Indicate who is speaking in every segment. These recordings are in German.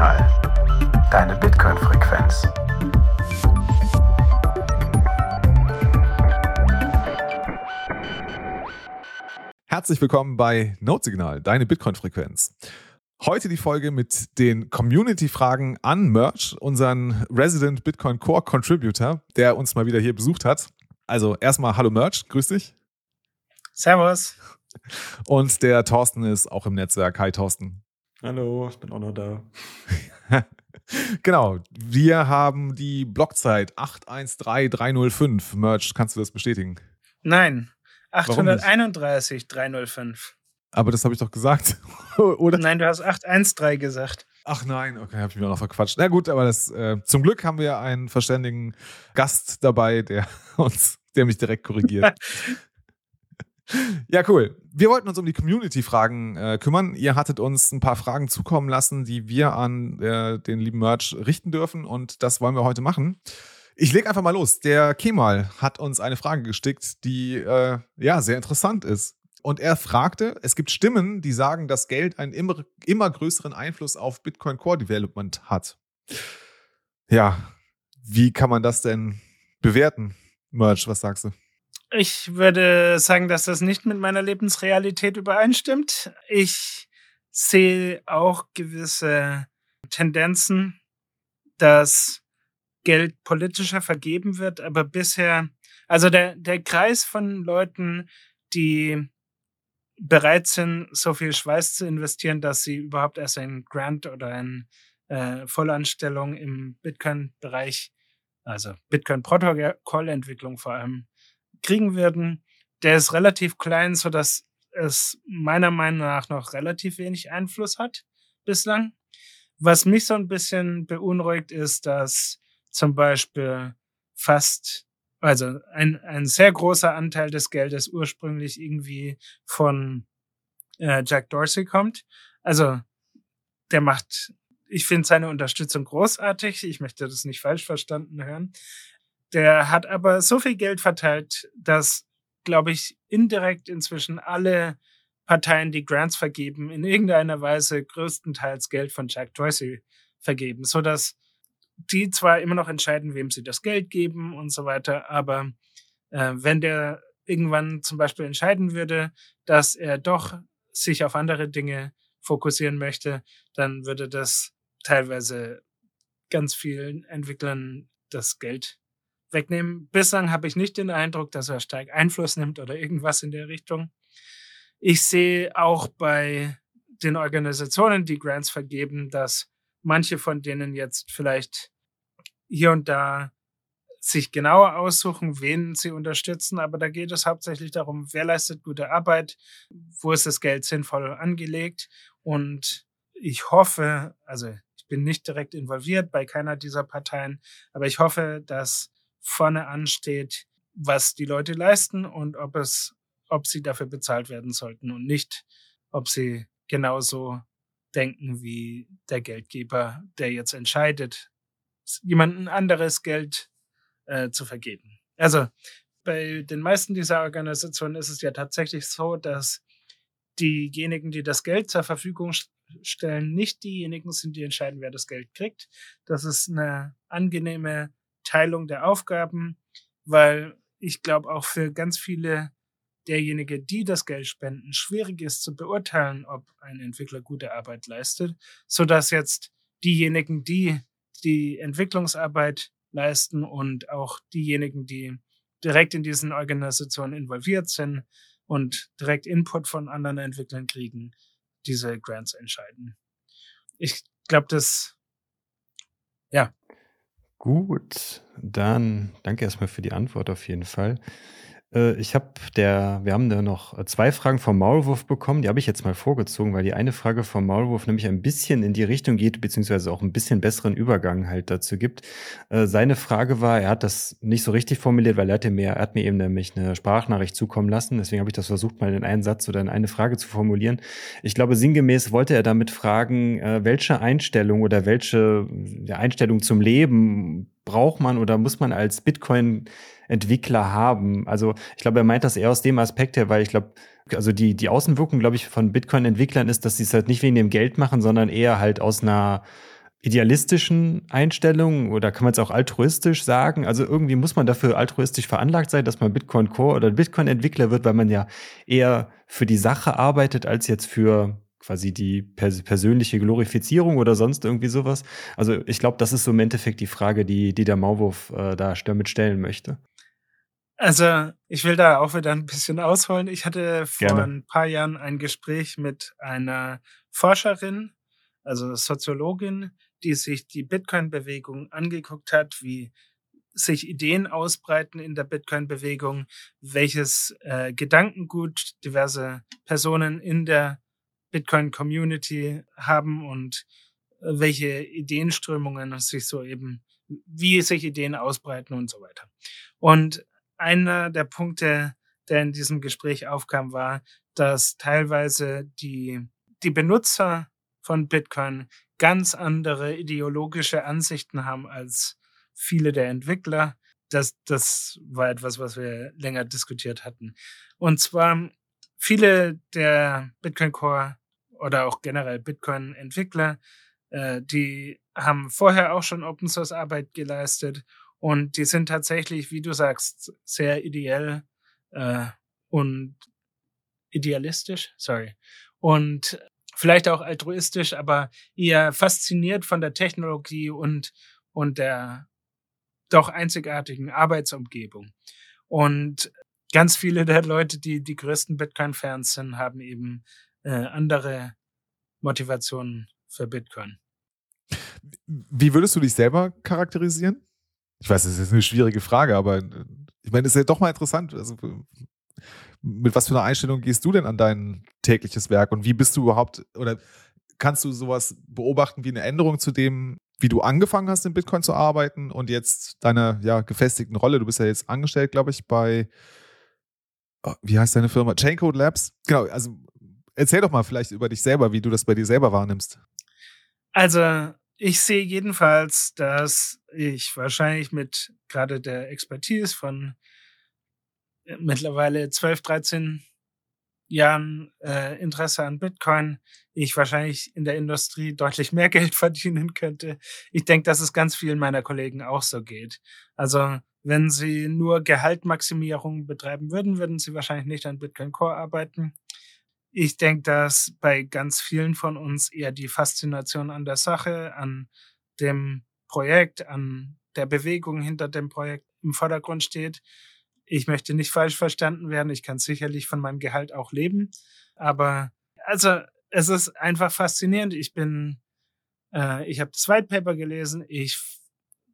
Speaker 1: Notsignal. Deine Bitcoin-Frequenz.
Speaker 2: Herzlich willkommen bei Notsignal, deine Bitcoin-Frequenz. Heute die Folge mit den Community-Fragen an Merch, unseren Resident Bitcoin Core Contributor, der uns mal wieder hier besucht hat. Also erstmal Hallo Merch, grüß dich.
Speaker 3: Servus.
Speaker 2: Und der Thorsten ist auch im Netzwerk. Hi Thorsten.
Speaker 4: Hallo, ich bin auch noch da.
Speaker 2: genau, wir haben die Blockzeit 813305. Merch, kannst du das bestätigen?
Speaker 3: Nein, 831 305.
Speaker 2: Aber das habe ich doch gesagt, oder?
Speaker 3: Nein, du hast 813 gesagt.
Speaker 2: Ach nein, okay, habe ich mir noch verquatscht. Na gut, aber das, äh, zum Glück haben wir einen verständigen Gast dabei, der uns, der mich direkt korrigiert. Ja, cool. Wir wollten uns um die Community-Fragen äh, kümmern. Ihr hattet uns ein paar Fragen zukommen lassen, die wir an äh, den lieben Merch richten dürfen und das wollen wir heute machen. Ich lege einfach mal los. Der Kemal hat uns eine Frage gestickt, die äh, ja sehr interessant ist. Und er fragte, es gibt Stimmen, die sagen, dass Geld einen immer, immer größeren Einfluss auf Bitcoin Core Development hat. Ja, wie kann man das denn bewerten? Merch, was sagst du?
Speaker 3: Ich würde sagen, dass das nicht mit meiner Lebensrealität übereinstimmt. Ich sehe auch gewisse Tendenzen, dass Geld politischer vergeben wird, aber bisher, also der, der Kreis von Leuten, die bereit sind, so viel Schweiß zu investieren, dass sie überhaupt erst ein Grant oder eine äh, Vollanstellung im Bitcoin-Bereich, also Bitcoin-Protokoll-Entwicklung vor allem, kriegen werden, der ist relativ klein, so dass es meiner Meinung nach noch relativ wenig Einfluss hat bislang. Was mich so ein bisschen beunruhigt, ist, dass zum Beispiel fast, also ein, ein sehr großer Anteil des Geldes ursprünglich irgendwie von äh, Jack Dorsey kommt. Also der macht, ich finde seine Unterstützung großartig. Ich möchte das nicht falsch verstanden hören. Der hat aber so viel Geld verteilt, dass, glaube ich, indirekt inzwischen alle Parteien, die Grants vergeben, in irgendeiner Weise größtenteils Geld von Jack Dorsey vergeben, so dass die zwar immer noch entscheiden, wem sie das Geld geben und so weiter, aber äh, wenn der irgendwann zum Beispiel entscheiden würde, dass er doch sich auf andere Dinge fokussieren möchte, dann würde das teilweise ganz vielen Entwicklern das Geld wegnehmen. Bislang habe ich nicht den Eindruck, dass er stark Einfluss nimmt oder irgendwas in der Richtung. Ich sehe auch bei den Organisationen, die Grants vergeben, dass manche von denen jetzt vielleicht hier und da sich genauer aussuchen, wen sie unterstützen, aber da geht es hauptsächlich darum, wer leistet gute Arbeit, wo ist das Geld sinnvoll angelegt und ich hoffe, also ich bin nicht direkt involviert bei keiner dieser Parteien, aber ich hoffe, dass vorne ansteht, was die Leute leisten und ob es, ob sie dafür bezahlt werden sollten und nicht, ob sie genauso denken wie der Geldgeber, der jetzt entscheidet, jemandem anderes Geld äh, zu vergeben. Also bei den meisten dieser Organisationen ist es ja tatsächlich so, dass diejenigen, die das Geld zur Verfügung stellen, nicht diejenigen sind, die entscheiden, wer das Geld kriegt. Das ist eine angenehme Teilung der Aufgaben, weil ich glaube auch für ganz viele derjenige, die das Geld spenden, schwierig ist zu beurteilen, ob ein Entwickler gute Arbeit leistet, so dass jetzt diejenigen, die die Entwicklungsarbeit leisten und auch diejenigen, die direkt in diesen Organisationen involviert sind und direkt Input von anderen Entwicklern kriegen, diese Grants entscheiden. Ich glaube, das ja,
Speaker 4: Gut, dann danke erstmal für die Antwort auf jeden Fall. Äh, ich habe der wir haben da noch äh, zwei Fragen vom Maulwurf bekommen, die habe ich jetzt mal vorgezogen, weil die eine Frage vom Maulwurf nämlich ein bisschen in die Richtung geht, beziehungsweise auch ein bisschen besseren Übergang halt dazu gibt. Äh, seine Frage war, er hat das nicht so richtig formuliert, weil er hatte mir er hat mir eben nämlich eine Sprachnachricht zukommen lassen, deswegen habe ich das versucht, mal in einen Satz oder in eine Frage zu formulieren. Ich glaube, sinngemäß wollte er damit fragen, welche Einstellung oder welche, Einstellung zum Leben braucht man oder muss man als Bitcoin Entwickler haben. Also ich glaube, er meint das eher aus dem Aspekt her, weil ich glaube, also die, die Außenwirkung, glaube ich, von Bitcoin-Entwicklern ist, dass sie es halt nicht wegen dem Geld machen, sondern eher halt aus einer idealistischen Einstellung oder kann man es auch altruistisch sagen? Also irgendwie muss man dafür altruistisch veranlagt sein, dass man Bitcoin Core oder Bitcoin Entwickler wird, weil man ja eher für die Sache arbeitet als jetzt für quasi die pers persönliche Glorifizierung oder sonst irgendwie sowas. Also ich glaube, das ist so im Endeffekt die Frage, die, die der Maulwurf äh, da damit stellen möchte.
Speaker 3: Also ich will da auch wieder ein bisschen ausholen. Ich hatte vor Gerne. ein paar Jahren ein Gespräch mit einer Forscherin, also Soziologin, die sich die Bitcoin-Bewegung angeguckt hat, wie sich Ideen ausbreiten in der Bitcoin-Bewegung, welches äh, Gedankengut diverse Personen in der Bitcoin-Community haben und äh, welche Ideenströmungen sich so eben, wie sich Ideen ausbreiten und so weiter. Und einer der Punkte, der in diesem Gespräch aufkam, war, dass teilweise die, die Benutzer von Bitcoin ganz andere ideologische Ansichten haben als viele der Entwickler. Das, das war etwas, was wir länger diskutiert hatten. Und zwar viele der Bitcoin Core oder auch generell Bitcoin Entwickler, äh, die haben vorher auch schon Open Source Arbeit geleistet und die sind tatsächlich, wie du sagst, sehr ideell äh, und idealistisch, sorry. Und vielleicht auch altruistisch, aber eher fasziniert von der Technologie und, und der doch einzigartigen Arbeitsumgebung. Und ganz viele der Leute, die die größten Bitcoin-Fans sind, haben eben äh, andere Motivationen für Bitcoin.
Speaker 2: Wie würdest du dich selber charakterisieren? Ich weiß, das ist eine schwierige Frage, aber äh, ich meine, es ist ja doch mal interessant. Also, mit was für einer Einstellung gehst du denn an dein tägliches Werk und wie bist du überhaupt oder kannst du sowas beobachten wie eine Änderung zu dem, wie du angefangen hast, in Bitcoin zu arbeiten und jetzt deine ja, gefestigten Rolle? Du bist ja jetzt angestellt, glaube ich, bei, oh, wie heißt deine Firma? Chaincode Labs. Genau, also erzähl doch mal vielleicht über dich selber, wie du das bei dir selber wahrnimmst.
Speaker 3: Also, ich sehe jedenfalls, dass ich wahrscheinlich mit gerade der Expertise von mittlerweile 12, 13 Jahren äh, Interesse an Bitcoin, ich wahrscheinlich in der Industrie deutlich mehr Geld verdienen könnte. Ich denke, dass es ganz vielen meiner Kollegen auch so geht. Also wenn sie nur Gehaltmaximierung betreiben würden, würden sie wahrscheinlich nicht an Bitcoin Core arbeiten. Ich denke, dass bei ganz vielen von uns eher die Faszination an der Sache, an dem Projekt, an der Bewegung hinter dem Projekt im Vordergrund steht. Ich möchte nicht falsch verstanden werden. Ich kann sicherlich von meinem Gehalt auch leben. Aber also es ist einfach faszinierend. Ich bin, äh, ich habe das White Paper gelesen. Ich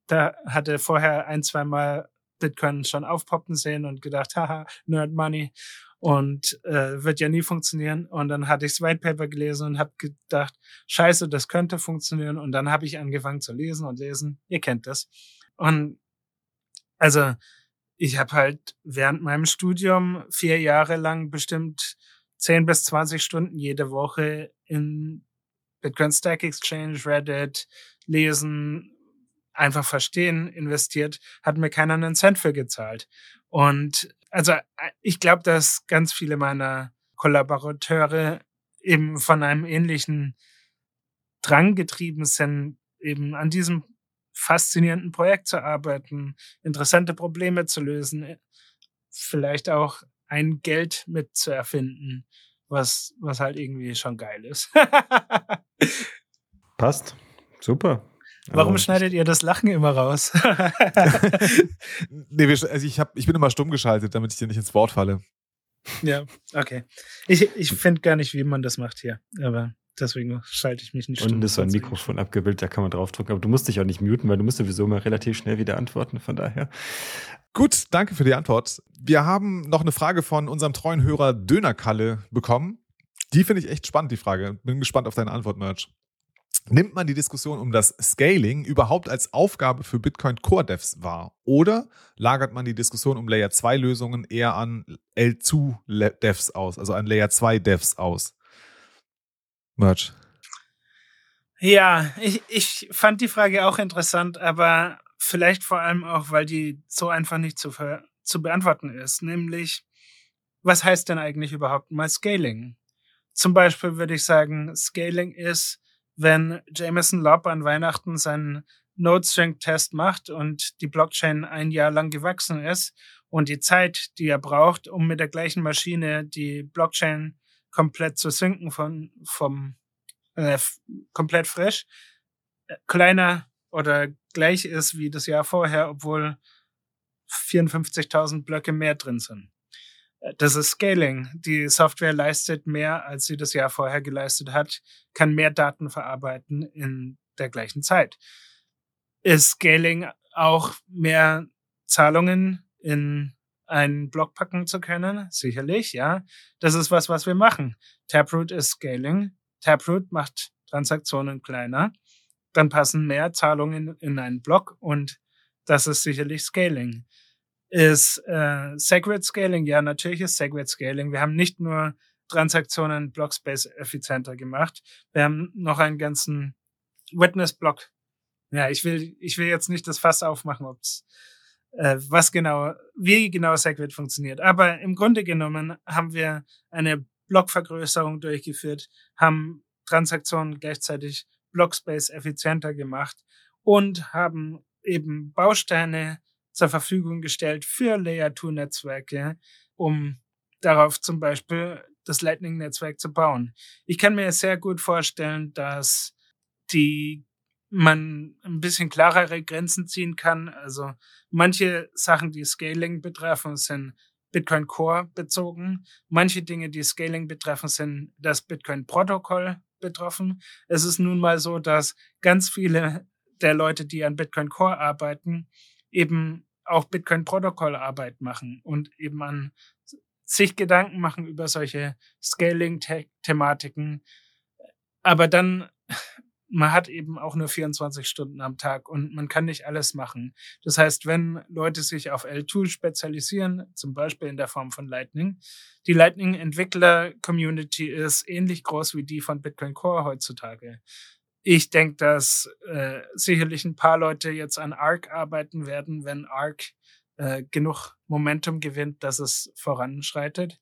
Speaker 3: da hatte vorher ein, zwei Mal Bitcoin schon aufpoppen sehen und gedacht, haha, Nerd Money und äh, wird ja nie funktionieren. Und dann hatte ich das White Paper gelesen und habe gedacht, scheiße, das könnte funktionieren. Und dann habe ich angefangen zu lesen und lesen. Ihr kennt das. Und also ich habe halt während meinem Studium vier Jahre lang bestimmt 10 bis 20 Stunden jede Woche in Bitcoin Stack Exchange, Reddit, lesen, einfach verstehen, investiert, hat mir keiner einen Cent für gezahlt. Und also ich glaube, dass ganz viele meiner Kollaborateure eben von einem ähnlichen Drang getrieben sind, eben an diesem faszinierenden Projekt zu arbeiten, interessante Probleme zu lösen, äh, vielleicht auch ein Geld mit zu erfinden, was, was halt irgendwie schon geil ist.
Speaker 4: Passt. Super.
Speaker 3: Warum also, schneidet ihr das Lachen immer raus?
Speaker 2: nee, also ich, hab, ich bin immer stumm geschaltet, damit ich dir nicht ins Wort falle.
Speaker 3: Ja, okay. Ich, ich finde gar nicht, wie man das macht hier, aber Deswegen schalte ich mich nicht
Speaker 4: Und ist so ein Mikrofon abgebildet, da kann man draufdrücken. Aber du musst dich auch nicht muten, weil du musst sowieso mal relativ schnell wieder antworten. Von daher.
Speaker 2: Gut, danke für die Antwort. Wir haben noch eine Frage von unserem treuen Hörer Dönerkalle bekommen. Die finde ich echt spannend, die Frage. Bin gespannt auf deine Antwort, Merch. Nimmt man die Diskussion um das Scaling überhaupt als Aufgabe für Bitcoin Core Devs wahr? Oder lagert man die Diskussion um Layer 2 Lösungen eher an L2 Devs aus, also an Layer 2 Devs aus? Merch.
Speaker 3: Ja, ich, ich fand die Frage auch interessant, aber vielleicht vor allem auch, weil die so einfach nicht zu, zu beantworten ist. Nämlich, was heißt denn eigentlich überhaupt mal Scaling? Zum Beispiel würde ich sagen, Scaling ist, wenn Jameson Lobb an Weihnachten seinen Node-String-Test macht und die Blockchain ein Jahr lang gewachsen ist und die Zeit, die er braucht, um mit der gleichen Maschine die Blockchain komplett zu sinken von vom äh, komplett frisch, äh, kleiner oder gleich ist wie das Jahr vorher, obwohl 54.000 Blöcke mehr drin sind. Das ist Scaling. Die Software leistet mehr, als sie das Jahr vorher geleistet hat, kann mehr Daten verarbeiten in der gleichen Zeit. Ist Scaling auch mehr Zahlungen in einen Block packen zu können? Sicherlich, ja. Das ist was, was wir machen. Taproot ist Scaling. Taproot macht Transaktionen kleiner. Dann passen mehr Zahlungen in einen Block und das ist sicherlich Scaling ist äh, Segwit Scaling. Ja, natürlich ist Segwit Scaling. Wir haben nicht nur Transaktionen Blockspace effizienter gemacht. Wir haben noch einen ganzen Witness Block. Ja, ich will, ich will jetzt nicht das Fass aufmachen, ob's, äh, was genau, wie genau Segwit funktioniert. Aber im Grunde genommen haben wir eine Blockvergrößerung durchgeführt, haben Transaktionen gleichzeitig Blockspace effizienter gemacht und haben eben Bausteine zur Verfügung gestellt für Layer-2-Netzwerke, um darauf zum Beispiel das Lightning-Netzwerk zu bauen. Ich kann mir sehr gut vorstellen, dass die man ein bisschen klarere Grenzen ziehen kann. Also manche Sachen, die Scaling betreffen, sind Bitcoin Core bezogen. Manche Dinge, die Scaling betreffen, sind das Bitcoin Protokoll betroffen. Es ist nun mal so, dass ganz viele der Leute, die an Bitcoin Core arbeiten, eben auch Bitcoin-Protokoll-Arbeit machen und eben an sich Gedanken machen über solche Scaling-Thematiken. Aber dann, man hat eben auch nur 24 Stunden am Tag und man kann nicht alles machen. Das heißt, wenn Leute sich auf L2 spezialisieren, zum Beispiel in der Form von Lightning, die Lightning-Entwickler-Community ist ähnlich groß wie die von Bitcoin Core heutzutage. Ich denke, dass äh, sicherlich ein paar Leute jetzt an Arc arbeiten werden, wenn Arc äh, genug Momentum gewinnt, dass es voranschreitet.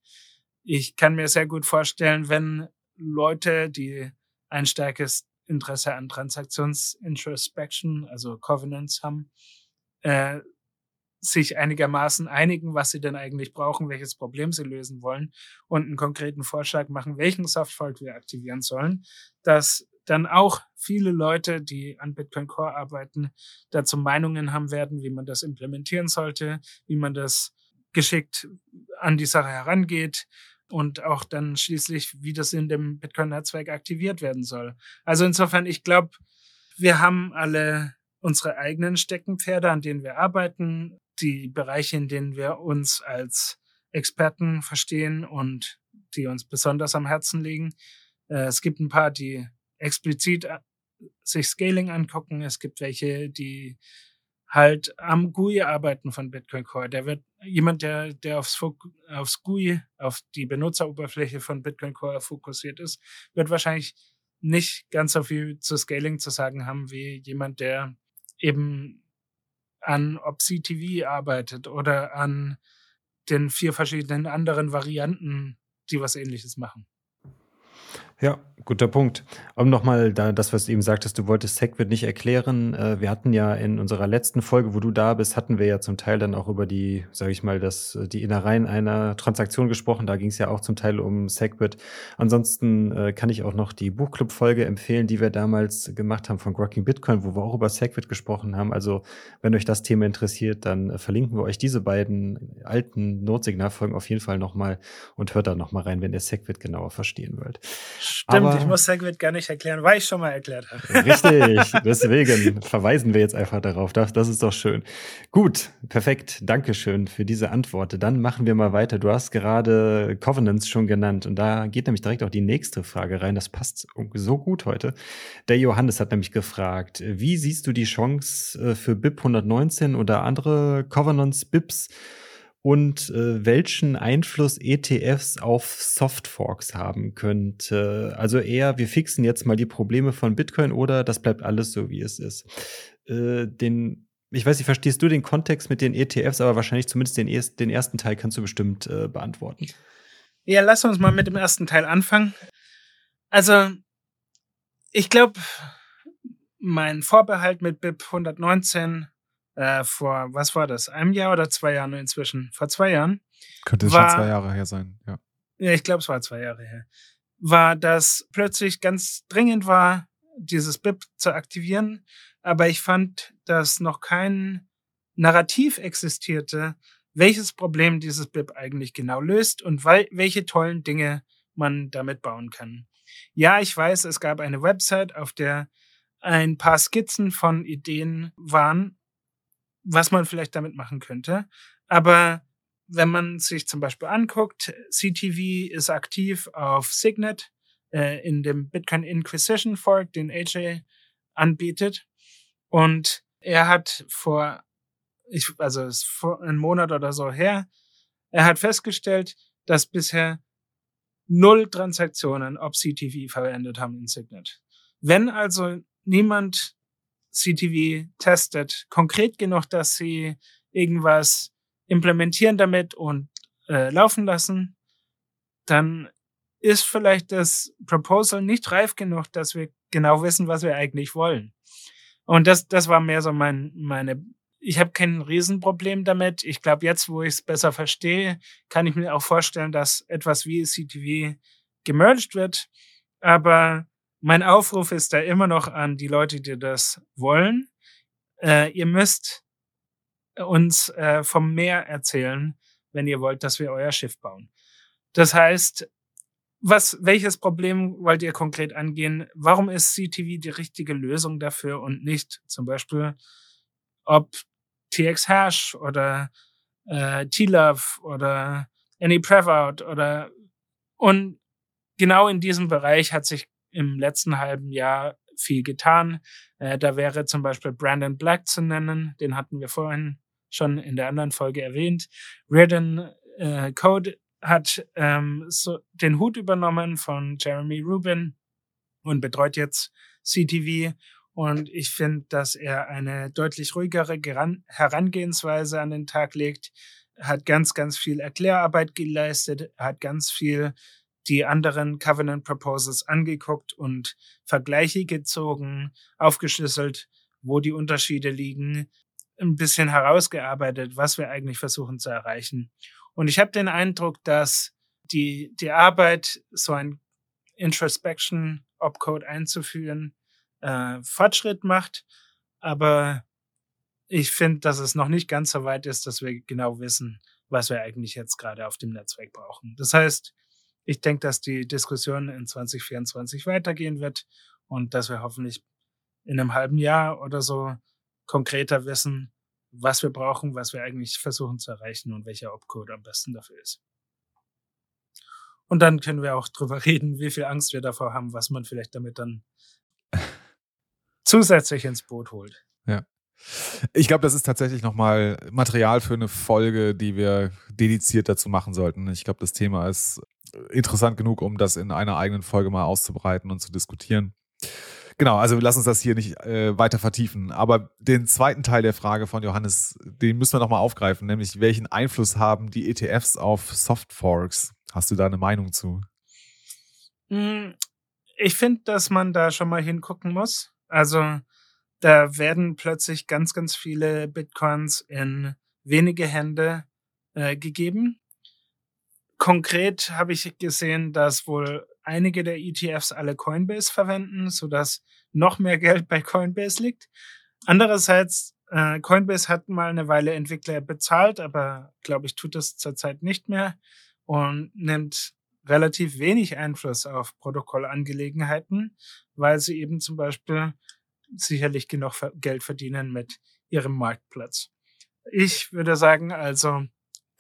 Speaker 3: Ich kann mir sehr gut vorstellen, wenn Leute, die ein starkes Interesse an Transaktionsintrospection, also Covenants haben, äh, sich einigermaßen einigen, was sie denn eigentlich brauchen, welches Problem sie lösen wollen und einen konkreten Vorschlag machen, welchen Softfork wir aktivieren sollen, dass dann auch viele Leute, die an Bitcoin Core arbeiten, dazu Meinungen haben werden, wie man das implementieren sollte, wie man das geschickt an die Sache herangeht und auch dann schließlich, wie das in dem Bitcoin-Netzwerk aktiviert werden soll. Also insofern, ich glaube, wir haben alle unsere eigenen Steckenpferde, an denen wir arbeiten, die Bereiche, in denen wir uns als Experten verstehen und die uns besonders am Herzen liegen. Äh, es gibt ein paar, die explizit äh, sich Scaling angucken. Es gibt welche, die halt am GUI arbeiten von Bitcoin Core. Der wird jemand, der, der aufs, aufs GUI, auf die Benutzeroberfläche von Bitcoin Core fokussiert ist, wird wahrscheinlich nicht ganz so viel zu Scaling zu sagen haben wie jemand, der eben an OpsI arbeitet oder an den vier verschiedenen anderen Varianten, die was ähnliches machen.
Speaker 4: Ja, guter Punkt. Um nochmal da, das, was du eben sagtest, du wolltest SegWit nicht erklären. Äh, wir hatten ja in unserer letzten Folge, wo du da bist, hatten wir ja zum Teil dann auch über die, sage ich mal, das, die Innereien einer Transaktion gesprochen. Da ging es ja auch zum Teil um SegWit. Ansonsten äh, kann ich auch noch die Buchclub-Folge empfehlen, die wir damals gemacht haben von Grocking Bitcoin, wo wir auch über SegWit gesprochen haben. Also, wenn euch das Thema interessiert, dann äh, verlinken wir euch diese beiden alten Notsignalfolgen auf jeden Fall nochmal und hört da nochmal rein, wenn ihr SegWit genauer verstehen wollt.
Speaker 3: Stimmt, Aber, ich muss Segwit gar nicht erklären, weil ich schon mal erklärt habe.
Speaker 4: Richtig, deswegen verweisen wir jetzt einfach darauf. Das, das ist doch schön. Gut, perfekt. Dankeschön für diese Antwort. Dann machen wir mal weiter. Du hast gerade Covenants schon genannt und da geht nämlich direkt auch die nächste Frage rein. Das passt so gut heute. Der Johannes hat nämlich gefragt, wie siehst du die Chance äh, für BIP 119 oder andere Covenants BIPs? Und äh, welchen Einfluss ETFs auf Softforks haben könnte. Also eher, wir fixen jetzt mal die Probleme von Bitcoin oder das bleibt alles so, wie es ist. Äh, den, ich weiß nicht, verstehst du den Kontext mit den ETFs, aber wahrscheinlich zumindest den, erst, den ersten Teil kannst du bestimmt äh, beantworten.
Speaker 3: Ja, lass uns mal mit dem ersten Teil anfangen. Also, ich glaube, mein Vorbehalt mit BIP 119 äh, vor, was war das, einem Jahr oder zwei Jahren inzwischen? Vor zwei Jahren.
Speaker 2: Könnte
Speaker 3: war,
Speaker 2: schon zwei Jahre her sein, ja.
Speaker 3: Ja, ich glaube, es war zwei Jahre her. War, dass plötzlich ganz dringend war, dieses BIP zu aktivieren. Aber ich fand, dass noch kein Narrativ existierte, welches Problem dieses BIP eigentlich genau löst und welche tollen Dinge man damit bauen kann. Ja, ich weiß, es gab eine Website, auf der ein paar Skizzen von Ideen waren, was man vielleicht damit machen könnte. Aber wenn man sich zum Beispiel anguckt, CTV ist aktiv auf Signet äh, in dem Bitcoin Inquisition Fork, den AJ anbietet. Und er hat vor, ich, also ist vor einem Monat oder so her, er hat festgestellt, dass bisher null Transaktionen ob CTV verwendet haben in Signet. Wenn also niemand CTV testet, konkret genug, dass sie irgendwas implementieren damit und äh, laufen lassen, dann ist vielleicht das Proposal nicht reif genug, dass wir genau wissen, was wir eigentlich wollen. Und das, das war mehr so mein, meine, ich habe kein Riesenproblem damit. Ich glaube, jetzt, wo ich es besser verstehe, kann ich mir auch vorstellen, dass etwas wie CTV gemerged wird. Aber mein Aufruf ist da immer noch an die Leute, die das wollen. Äh, ihr müsst uns äh, vom Meer erzählen, wenn ihr wollt, dass wir euer Schiff bauen. Das heißt, was, welches Problem wollt ihr konkret angehen? Warum ist CTV die richtige Lösung dafür und nicht zum Beispiel, ob TX Hash oder äh, T-Love oder Any Prevout oder und genau in diesem Bereich hat sich im letzten halben Jahr viel getan. Äh, da wäre zum Beispiel Brandon Black zu nennen, den hatten wir vorhin schon in der anderen Folge erwähnt. Reardon äh, Code hat ähm, so den Hut übernommen von Jeremy Rubin und betreut jetzt CTV. Und ich finde, dass er eine deutlich ruhigere Herangehensweise an den Tag legt, hat ganz, ganz viel Erklärarbeit geleistet, hat ganz viel die anderen Covenant Proposals angeguckt und Vergleiche gezogen, aufgeschlüsselt, wo die Unterschiede liegen, ein bisschen herausgearbeitet, was wir eigentlich versuchen zu erreichen. Und ich habe den Eindruck, dass die, die Arbeit, so ein Introspection Opcode einzuführen, äh, Fortschritt macht. Aber ich finde, dass es noch nicht ganz so weit ist, dass wir genau wissen, was wir eigentlich jetzt gerade auf dem Netzwerk brauchen. Das heißt, ich denke, dass die Diskussion in 2024 weitergehen wird und dass wir hoffentlich in einem halben Jahr oder so konkreter wissen, was wir brauchen, was wir eigentlich versuchen zu erreichen und welcher Opcode am besten dafür ist. Und dann können wir auch drüber reden, wie viel Angst wir davor haben, was man vielleicht damit dann zusätzlich ins Boot holt.
Speaker 2: Ja. Ich glaube, das ist tatsächlich nochmal Material für eine Folge, die wir dediziert dazu machen sollten. Ich glaube, das Thema ist interessant genug, um das in einer eigenen Folge mal auszubreiten und zu diskutieren. Genau, also lass uns das hier nicht äh, weiter vertiefen. Aber den zweiten Teil der Frage von Johannes, den müssen wir nochmal aufgreifen, nämlich welchen Einfluss haben die ETFs auf Softforks? Hast du da eine Meinung zu?
Speaker 3: Hm, ich finde, dass man da schon mal hingucken muss. Also da werden plötzlich ganz, ganz viele Bitcoins in wenige Hände äh, gegeben. Konkret habe ich gesehen, dass wohl einige der ETFs alle Coinbase verwenden, sodass noch mehr Geld bei Coinbase liegt. Andererseits, äh, Coinbase hat mal eine Weile Entwickler bezahlt, aber glaube ich, tut das zurzeit nicht mehr und nimmt relativ wenig Einfluss auf Protokollangelegenheiten, weil sie eben zum Beispiel sicherlich genug Geld verdienen mit ihrem Marktplatz. Ich würde sagen, also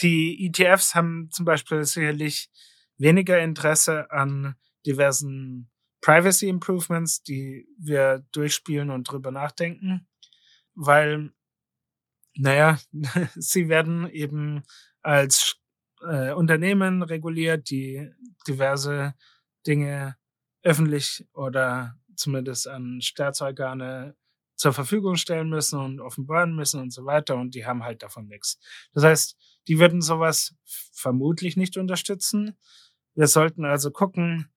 Speaker 3: die ETFs haben zum Beispiel sicherlich weniger Interesse an diversen Privacy Improvements, die wir durchspielen und drüber nachdenken, weil, naja, sie werden eben als äh, Unternehmen reguliert, die diverse Dinge öffentlich oder zumindest an Staatsorgane zur Verfügung stellen müssen und offenbaren müssen und so weiter und die haben halt davon nichts. Das heißt, die würden sowas vermutlich nicht unterstützen. Wir sollten also gucken,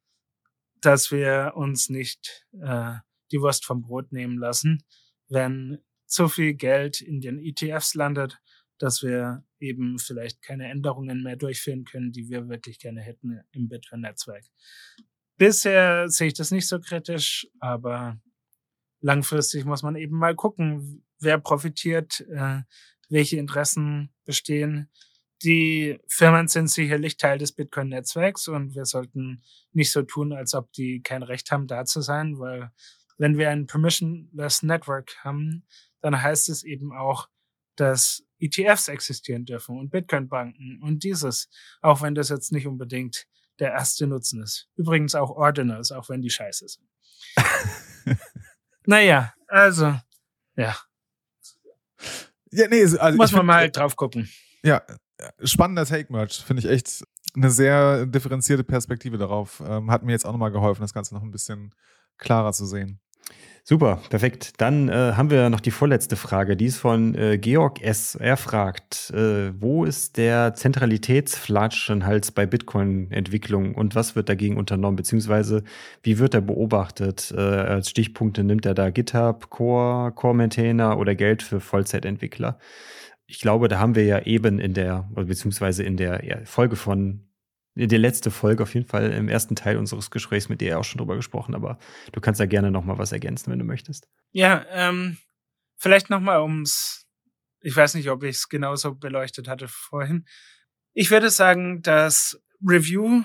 Speaker 3: dass wir uns nicht äh, die Wurst vom Brot nehmen lassen, wenn zu viel Geld in den ETFs landet, dass wir eben vielleicht keine Änderungen mehr durchführen können, die wir wirklich gerne hätten im Bitcoin-Netzwerk. Bisher sehe ich das nicht so kritisch, aber langfristig muss man eben mal gucken, wer profitiert, äh, welche Interessen bestehen. Die Firmen sind sicherlich Teil des Bitcoin-Netzwerks und wir sollten nicht so tun, als ob die kein Recht haben, da zu sein, weil wenn wir ein permissionless Network haben, dann heißt es eben auch, dass ETFs existieren dürfen und Bitcoin-Banken und dieses, auch wenn das jetzt nicht unbedingt der erste Nutzen ist. Übrigens auch Ordinals, auch wenn die scheiße sind. naja, also, ja.
Speaker 2: Ja, nee, also
Speaker 3: Muss man mal halt drauf gucken.
Speaker 2: Ja, spannender Take-Merch. Finde ich echt eine sehr differenzierte Perspektive darauf. Ähm, hat mir jetzt auch nochmal geholfen, das Ganze noch ein bisschen klarer zu sehen.
Speaker 4: Super, perfekt. Dann äh, haben wir noch die vorletzte Frage. Die ist von äh, Georg S. Er fragt, äh, wo ist der Zentralitätsflatschenhals bei Bitcoin-Entwicklung und was wird dagegen unternommen, beziehungsweise wie wird er beobachtet? Äh, als Stichpunkte nimmt er da GitHub, Core, Core-Maintainer oder Geld für Vollzeitentwickler. Ich glaube, da haben wir ja eben in der, beziehungsweise in der Folge von die letzte Folge auf jeden Fall im ersten Teil unseres Gesprächs mit dir auch schon drüber gesprochen, aber du kannst da gerne noch mal was ergänzen, wenn du möchtest.
Speaker 3: Ja, ähm, vielleicht noch mal ums, ich weiß nicht, ob ich es genauso beleuchtet hatte vorhin. Ich würde sagen, dass Review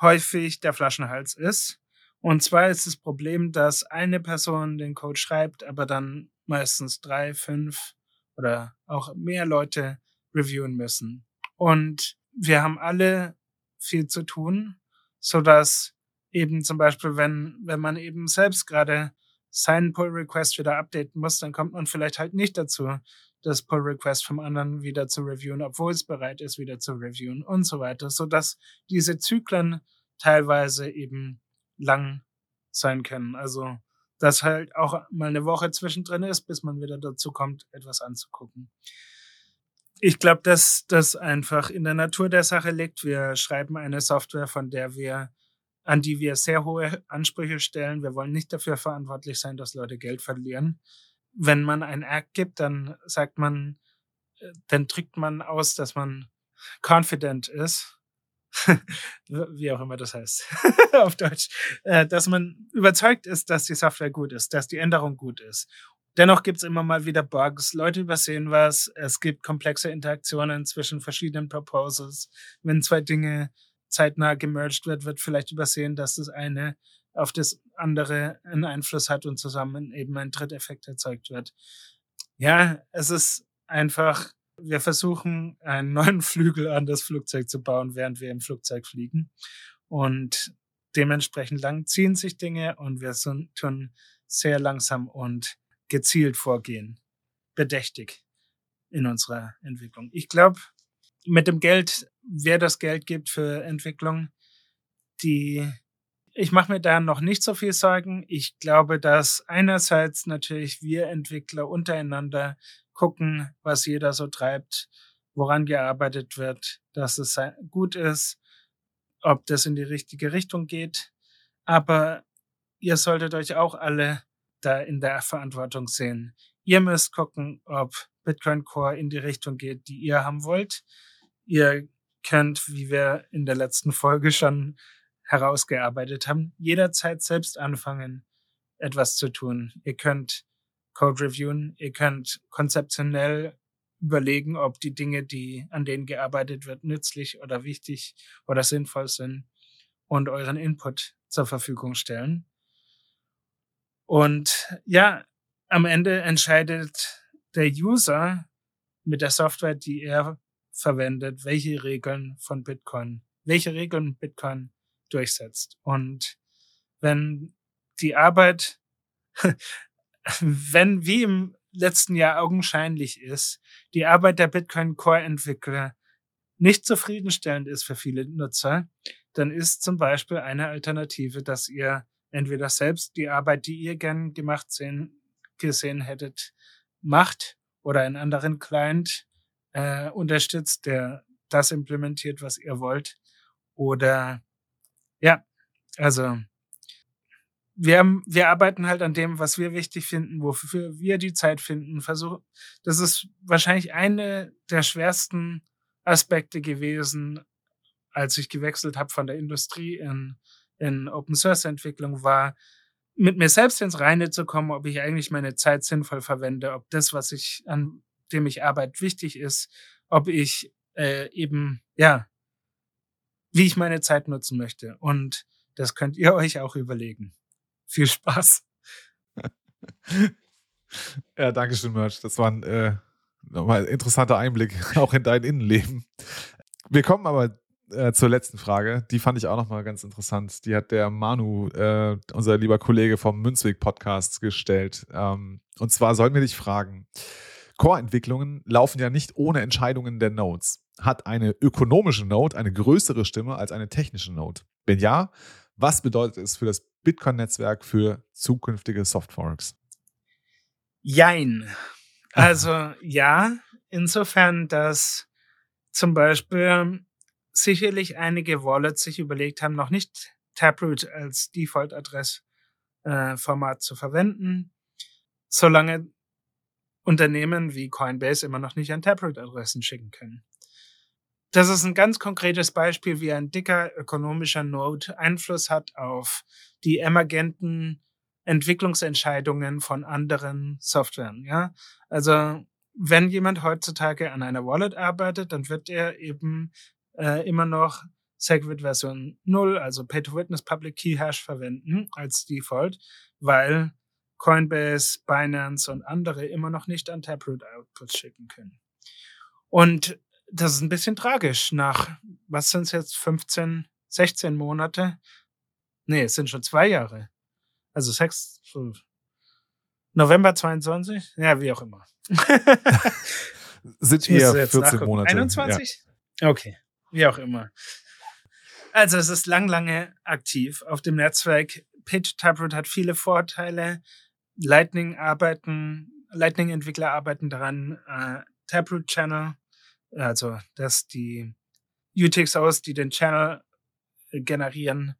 Speaker 3: häufig der Flaschenhals ist. Und zwar ist das Problem, dass eine Person den Code schreibt, aber dann meistens drei, fünf oder auch mehr Leute reviewen müssen. Und wir haben alle viel zu tun, so dass eben zum Beispiel, wenn, wenn man eben selbst gerade seinen Pull Request wieder updaten muss, dann kommt man vielleicht halt nicht dazu, das Pull Request vom anderen wieder zu reviewen, obwohl es bereit ist, wieder zu reviewen und so weiter, so dass diese Zyklen teilweise eben lang sein können. Also, dass halt auch mal eine Woche zwischendrin ist, bis man wieder dazu kommt, etwas anzugucken ich glaube, dass das einfach in der Natur der Sache liegt. Wir schreiben eine Software, von der wir, an die wir sehr hohe Ansprüche stellen. Wir wollen nicht dafür verantwortlich sein, dass Leute Geld verlieren. Wenn man ein Act gibt, dann sagt man, dann drückt man aus, dass man confident ist. Wie auch immer das heißt auf Deutsch, äh, dass man überzeugt ist, dass die Software gut ist, dass die Änderung gut ist Dennoch gibt es immer mal wieder Bugs, Leute übersehen was, es gibt komplexe Interaktionen zwischen verschiedenen Proposals. Wenn zwei Dinge zeitnah gemerged wird, wird vielleicht übersehen, dass das eine auf das andere einen Einfluss hat und zusammen eben ein Tritteffekt erzeugt wird. Ja, es ist einfach, wir versuchen einen neuen Flügel an das Flugzeug zu bauen, während wir im Flugzeug fliegen. Und dementsprechend lang ziehen sich Dinge und wir tun sehr langsam und gezielt vorgehen, bedächtig in unserer Entwicklung. Ich glaube, mit dem Geld, wer das Geld gibt für Entwicklung, die ich mache mir da noch nicht so viel Sorgen. Ich glaube, dass einerseits natürlich wir Entwickler untereinander gucken, was jeder so treibt, woran gearbeitet wird, dass es gut ist, ob das in die richtige Richtung geht. Aber ihr solltet euch auch alle da in der Verantwortung sehen. Ihr müsst gucken, ob Bitcoin Core in die Richtung geht, die ihr haben wollt. Ihr könnt, wie wir in der letzten Folge schon herausgearbeitet haben, jederzeit selbst anfangen, etwas zu tun. Ihr könnt Code reviewen, ihr könnt konzeptionell überlegen, ob die Dinge, die an denen gearbeitet wird, nützlich oder wichtig oder sinnvoll sind und euren Input zur Verfügung stellen. Und ja, am Ende entscheidet der User mit der Software, die er verwendet, welche Regeln von Bitcoin, welche Regeln Bitcoin durchsetzt. Und wenn die Arbeit, wenn wie im letzten Jahr augenscheinlich ist, die Arbeit der Bitcoin Core Entwickler nicht zufriedenstellend ist für viele Nutzer, dann ist zum Beispiel eine Alternative, dass ihr entweder selbst die Arbeit, die ihr gern gemacht sehen, gesehen hättet, macht oder einen anderen Client äh, unterstützt, der das implementiert, was ihr wollt. Oder ja, also wir, haben, wir arbeiten halt an dem, was wir wichtig finden, wofür wir die Zeit finden. Versuch, das ist wahrscheinlich eine der schwersten Aspekte gewesen, als ich gewechselt habe von der Industrie in, in Open Source Entwicklung, war mit mir selbst ins Reine zu kommen, ob ich eigentlich meine Zeit sinnvoll verwende, ob das, was ich an dem ich arbeite, wichtig ist, ob ich äh, eben ja wie ich meine Zeit nutzen möchte. Und das könnt ihr euch auch überlegen. Viel Spaß.
Speaker 2: ja, danke schön, Merch. Das war ein äh, nochmal interessanter Einblick auch in dein Innenleben. Wir kommen aber äh, zur letzten Frage. Die fand ich auch nochmal ganz interessant. Die hat der Manu, äh, unser lieber Kollege vom Münzweg Podcast, gestellt. Ähm, und zwar sollen wir dich fragen: Core-Entwicklungen laufen ja nicht ohne Entscheidungen der Nodes. Hat eine ökonomische Node eine größere Stimme als eine technische Node? Wenn ja, was bedeutet es für das Bitcoin-Netzwerk für zukünftige Softforks?
Speaker 3: Jein. Also ja, insofern, dass zum Beispiel sicherlich einige Wallets sich überlegt haben, noch nicht Taproot als Default-Adressformat äh, zu verwenden, solange Unternehmen wie Coinbase immer noch nicht an Taproot-Adressen schicken können. Das ist ein ganz konkretes Beispiel, wie ein dicker ökonomischer Node Einfluss hat auf die emergenten Entwicklungsentscheidungen von anderen Softwaren. Ja, also wenn jemand heutzutage an einer Wallet arbeitet, dann wird er eben äh, immer noch Segwit Version 0, also Pay-to-Witness Public Key Hash verwenden als Default, weil Coinbase, Binance und andere immer noch nicht an Taproot Outputs schicken können. Und das ist ein bisschen tragisch. Nach, was sind es jetzt, 15, 16 Monate? Nee, es sind schon zwei Jahre. Also sechs, November 22? Ja, wie auch immer.
Speaker 2: sind eher 14 nachgucken. Monate.
Speaker 3: 21? Ja. Okay, wie auch immer. Also es ist lang, lange aktiv auf dem Netzwerk. Pitch Taproot hat viele Vorteile. Lightning arbeiten, Lightning-Entwickler arbeiten daran, äh, Taproot Channel, also dass die UTXOs, die den Channel äh, generieren,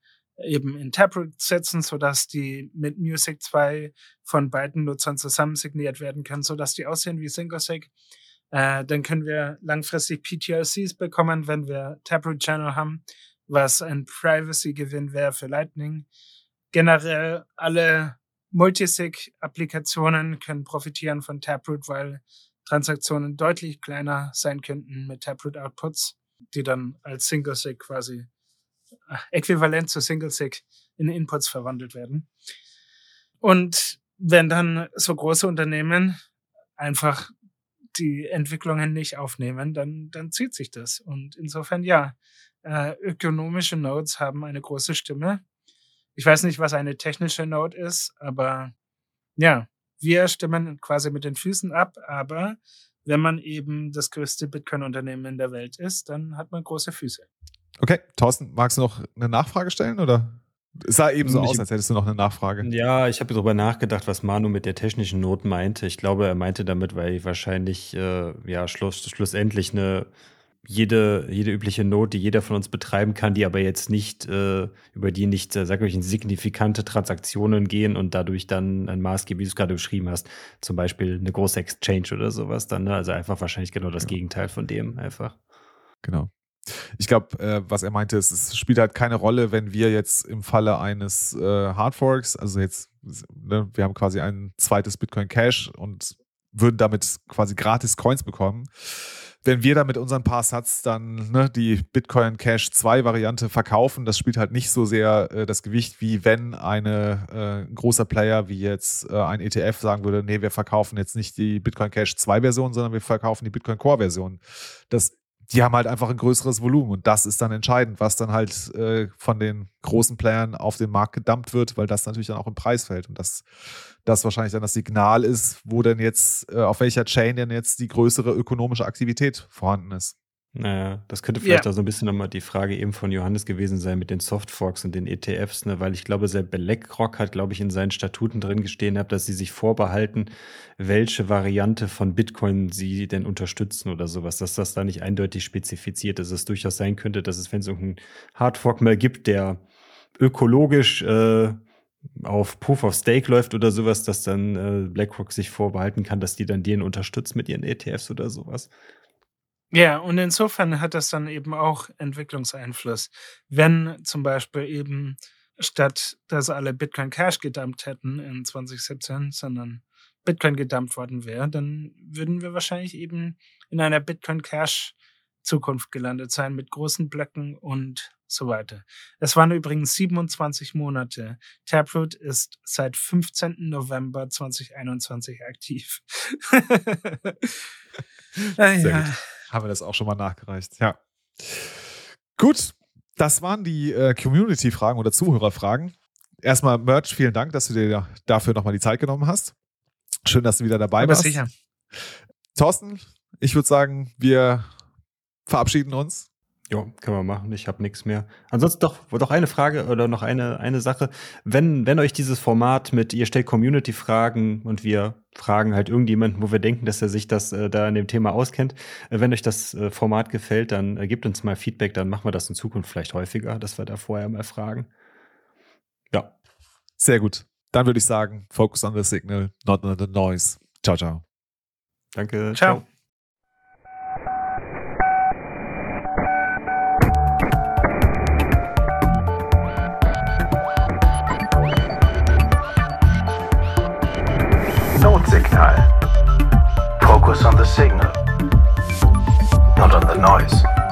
Speaker 3: eben in Taproot setzen, sodass die mit Music 2 von beiden Nutzern zusammen signiert werden können, sodass die aussehen wie SingleSig. Äh, dann können wir langfristig PTLCs bekommen, wenn wir Taproot Channel haben, was ein Privacy-Gewinn wäre für Lightning. Generell alle Multisig-Applikationen können profitieren von Taproot, weil Transaktionen deutlich kleiner sein könnten mit Taproot-Outputs, die dann als Single-Sig quasi äh, äquivalent zu Single-Sig in Inputs verwandelt werden. Und wenn dann so große Unternehmen einfach die Entwicklungen nicht aufnehmen, dann, dann zieht sich das. Und insofern ja, äh, ökonomische Nodes haben eine große Stimme ich weiß nicht, was eine technische Note ist, aber ja, wir stimmen quasi mit den Füßen ab, aber wenn man eben das größte Bitcoin-Unternehmen in der Welt ist, dann hat man große Füße.
Speaker 2: Okay, Thorsten, magst du noch eine Nachfrage stellen oder? Es sah eben so aus, als hättest du noch eine Nachfrage.
Speaker 4: Ja, ich habe darüber nachgedacht, was Manu mit der technischen Not meinte. Ich glaube, er meinte damit, weil wahrscheinlich äh, ja schluss, schlussendlich eine jede, jede übliche Note, die jeder von uns betreiben kann, die aber jetzt nicht, äh, über die nicht, äh, sag ich, in signifikante Transaktionen gehen und dadurch dann ein Maßgeber, wie du es gerade beschrieben hast, zum Beispiel eine große Exchange oder sowas dann, ne? Also einfach wahrscheinlich genau das ja. Gegenteil von dem einfach.
Speaker 2: Genau. Ich glaube, äh, was er meinte, ist, es spielt halt keine Rolle, wenn wir jetzt im Falle eines äh, Hardforks, also jetzt, ne, wir haben quasi ein zweites Bitcoin Cash und würden damit quasi gratis Coins bekommen wenn wir da mit unseren paar Satz dann ne, die Bitcoin Cash 2 Variante verkaufen, das spielt halt nicht so sehr äh, das Gewicht, wie wenn eine, äh, ein großer Player wie jetzt äh, ein ETF sagen würde, nee, wir verkaufen jetzt nicht die Bitcoin Cash 2 Version, sondern wir verkaufen die Bitcoin Core Version. Das die haben halt einfach ein größeres Volumen und das ist dann entscheidend, was dann halt äh, von den großen Playern auf den Markt gedumpt wird, weil das natürlich dann auch im Preis fällt und das, das wahrscheinlich dann das Signal ist, wo denn jetzt, äh, auf welcher Chain denn jetzt die größere ökonomische Aktivität vorhanden ist.
Speaker 4: Naja, das könnte vielleicht ja. auch so ein bisschen nochmal die Frage eben von Johannes gewesen sein mit den Softforks und den ETFs, ne? weil ich glaube, selbst BlackRock hat, glaube ich, in seinen Statuten drin gestehen gehabt, dass sie sich vorbehalten, welche Variante von Bitcoin sie denn unterstützen oder sowas, dass das da nicht eindeutig spezifiziert ist. Dass es durchaus sein könnte, dass es, wenn es irgendeinen Hardfork mal gibt, der ökologisch äh, auf Proof of Stake läuft oder sowas, dass dann äh, BlackRock sich vorbehalten kann, dass die dann den unterstützt mit ihren ETFs oder sowas.
Speaker 3: Ja, und insofern hat das dann eben auch Entwicklungseinfluss. Wenn zum Beispiel eben statt dass alle Bitcoin Cash gedumpt hätten in 2017, sondern Bitcoin gedumpt worden wäre, dann würden wir wahrscheinlich eben in einer Bitcoin Cash Zukunft gelandet sein mit großen Blöcken und so weiter. Es waren übrigens 27 Monate. Taproot ist seit 15. November 2021 aktiv.
Speaker 2: ja. Gut. Haben wir das auch schon mal nachgereicht. Ja. Gut, das waren die äh, Community-Fragen oder Zuhörerfragen. Erstmal, Merch, vielen Dank, dass du dir dafür nochmal die Zeit genommen hast. Schön, dass du wieder dabei
Speaker 3: Aber
Speaker 2: warst.
Speaker 3: sicher.
Speaker 2: Thorsten, ich würde sagen, wir verabschieden uns.
Speaker 4: Ja, können wir machen. Ich habe nichts mehr. Ansonsten doch, doch eine Frage oder noch eine, eine Sache. Wenn, wenn euch dieses Format mit, ihr stellt Community-Fragen und wir fragen halt irgendjemanden, wo wir denken, dass er sich das äh, da in dem Thema auskennt, äh, wenn euch das äh, Format gefällt, dann äh, gebt uns mal Feedback, dann machen wir das in Zukunft vielleicht häufiger, dass wir da vorher mal fragen. Ja.
Speaker 2: Sehr gut. Dann würde ich sagen, focus on the signal, not on the noise. Ciao, ciao.
Speaker 4: Danke.
Speaker 3: ciao. ciao.
Speaker 1: Focus on the signal, not on the noise.